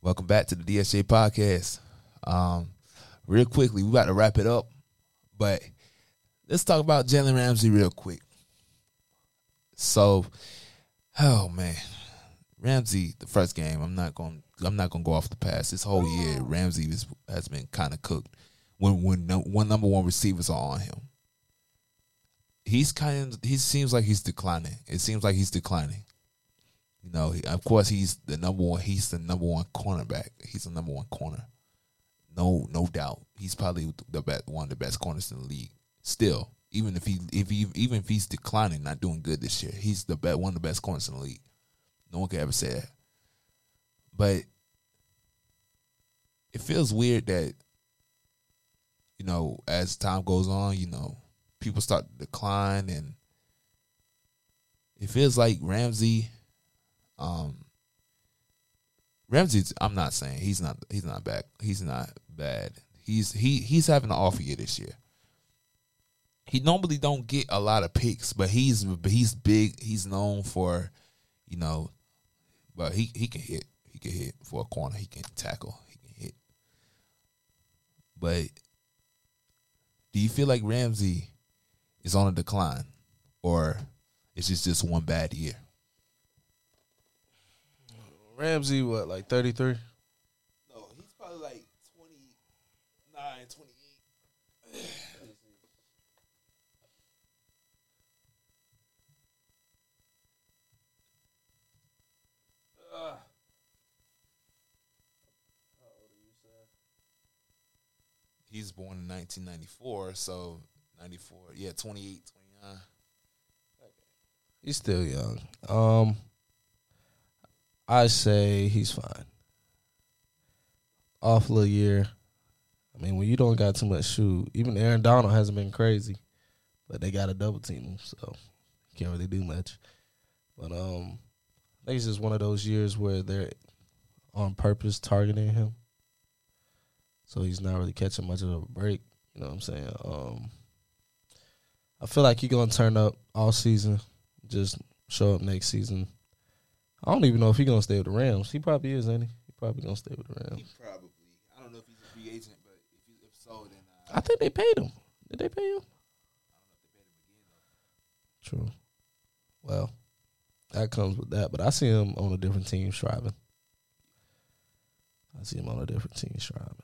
Welcome back to the DSJ podcast. Um, real quickly, we about to wrap it up, but let's talk about Jalen Ramsey real quick. So, oh man, Ramsey, the first game, I'm not going. I'm not going to go off the pass. This whole year, Ramsey has been kind of cooked when when no, one number one receivers are on him. He's kind of. He seems like he's declining. It seems like he's declining. You know, he, of course, he's the number one. He's the number one cornerback. He's the number one corner. No, no doubt. He's probably the best, one of the best corners in the league. Still, even if he, if he, even if he's declining, not doing good this year, he's the best, one of the best corners in the league. No one can ever say that. But it feels weird that, you know, as time goes on, you know, people start to decline, and it feels like Ramsey um, Ramsey's. I'm not saying he's not. He's not back. He's not bad. He's he he's having an off year this year. He normally don't get a lot of picks, but he's he's big. He's known for, you know, but he he can hit. He can hit for a corner. He can tackle. He can hit. But do you feel like Ramsey is on a decline, or is this just one bad year? Ramsey, what, like 33? No, he's probably like 29, 28. He's born in 1994, so 94, yeah, 28, 29. He's still young. Um, I say he's fine. Off year. I mean, when you don't got too much shoot, even Aaron Donald hasn't been crazy, but they got to double team him, so can't really do much. But um, I think it's just one of those years where they're on purpose targeting him, so he's not really catching much of a break. You know what I'm saying? Um, I feel like he's gonna turn up all season, just show up next season I don't even know if he's gonna stay with the Rams. He probably is, ain't he? He probably gonna stay with the Rams. He probably. I don't know if he's a free agent, but if, he, if so, then uh, I think they paid him. Did they pay him? I don't know if they paid him again. True. Well, that comes with that. But I see him on a different team striving. I see him on a different team striving.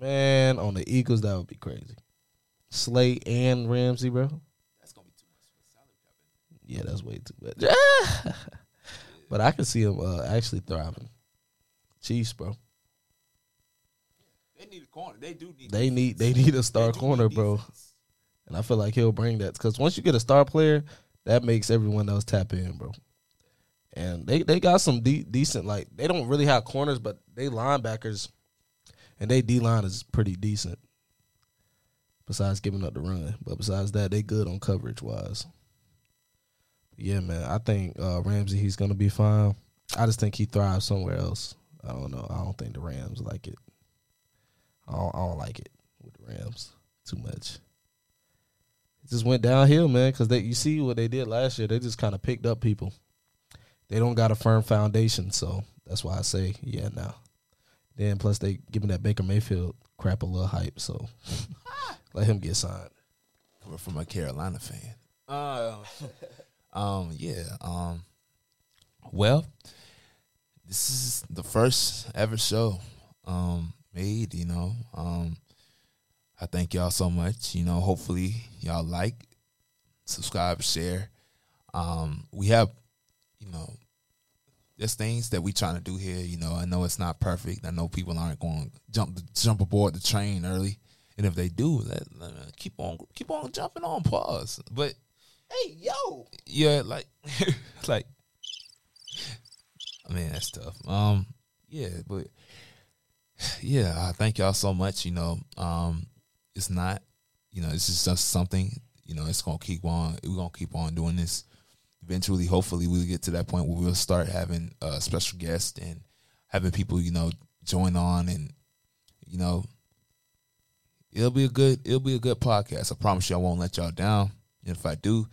Man, on the Eagles, that would be crazy. Slate and Ramsey, bro. That's gonna be too much for salary cap. Yeah, that's way too much. but I can see him uh, actually thriving. Chiefs, bro. They need a corner. They do need. They need they need a star corner, bro. And I feel like he'll bring that because once you get a star player, that makes everyone else tap in, bro. And they, they got some de- decent like they don't really have corners, but they linebackers and they D line is pretty decent. Besides giving up the run, but besides that, they good on coverage wise. Yeah, man, I think uh, Ramsey he's gonna be fine. I just think he thrives somewhere else. I don't know. I don't think the Rams like it. I don't, I don't like it with the Rams too much it just went downhill, man. Because they, you see what they did last year. They just kind of picked up people. They don't got a firm foundation, so that's why I say, yeah, now. Then plus they giving that Baker Mayfield crap a little hype, so let him get signed. Coming from a Carolina fan. Uh, um, yeah. Um, well, this is the first ever show um made. You know, um, I thank y'all so much. You know, hopefully y'all like, subscribe, share. Um, we have, you know, there's things that we trying to do here. You know, I know it's not perfect. I know people aren't going to jump jump aboard the train early, and if they do, let- keep on keep on jumping on pause. But Hey, yo. yeah, like like I mean that's tough. Um yeah, but yeah, I thank y'all so much, you know. Um it's not, you know, is just something, you know, it's gonna keep on we're gonna keep on doing this. Eventually, hopefully we'll get to that point where we'll start having uh special guests and having people, you know, join on and you know it'll be a good it'll be a good podcast. I promise you I won't let y'all down. And if I do,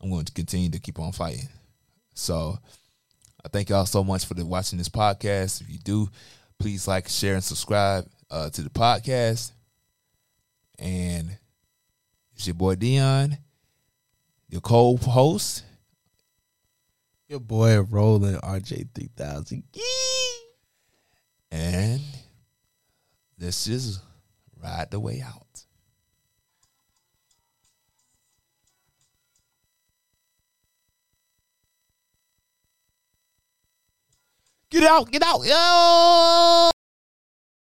I'm going to continue to keep on fighting. So I thank y'all so much for the, watching this podcast. If you do, Please like, share, and subscribe uh, to the podcast. And it's your boy Dion, your co-host. Your boy Roland RJ three thousand. And this is ride the way out. Get out, get out, yo!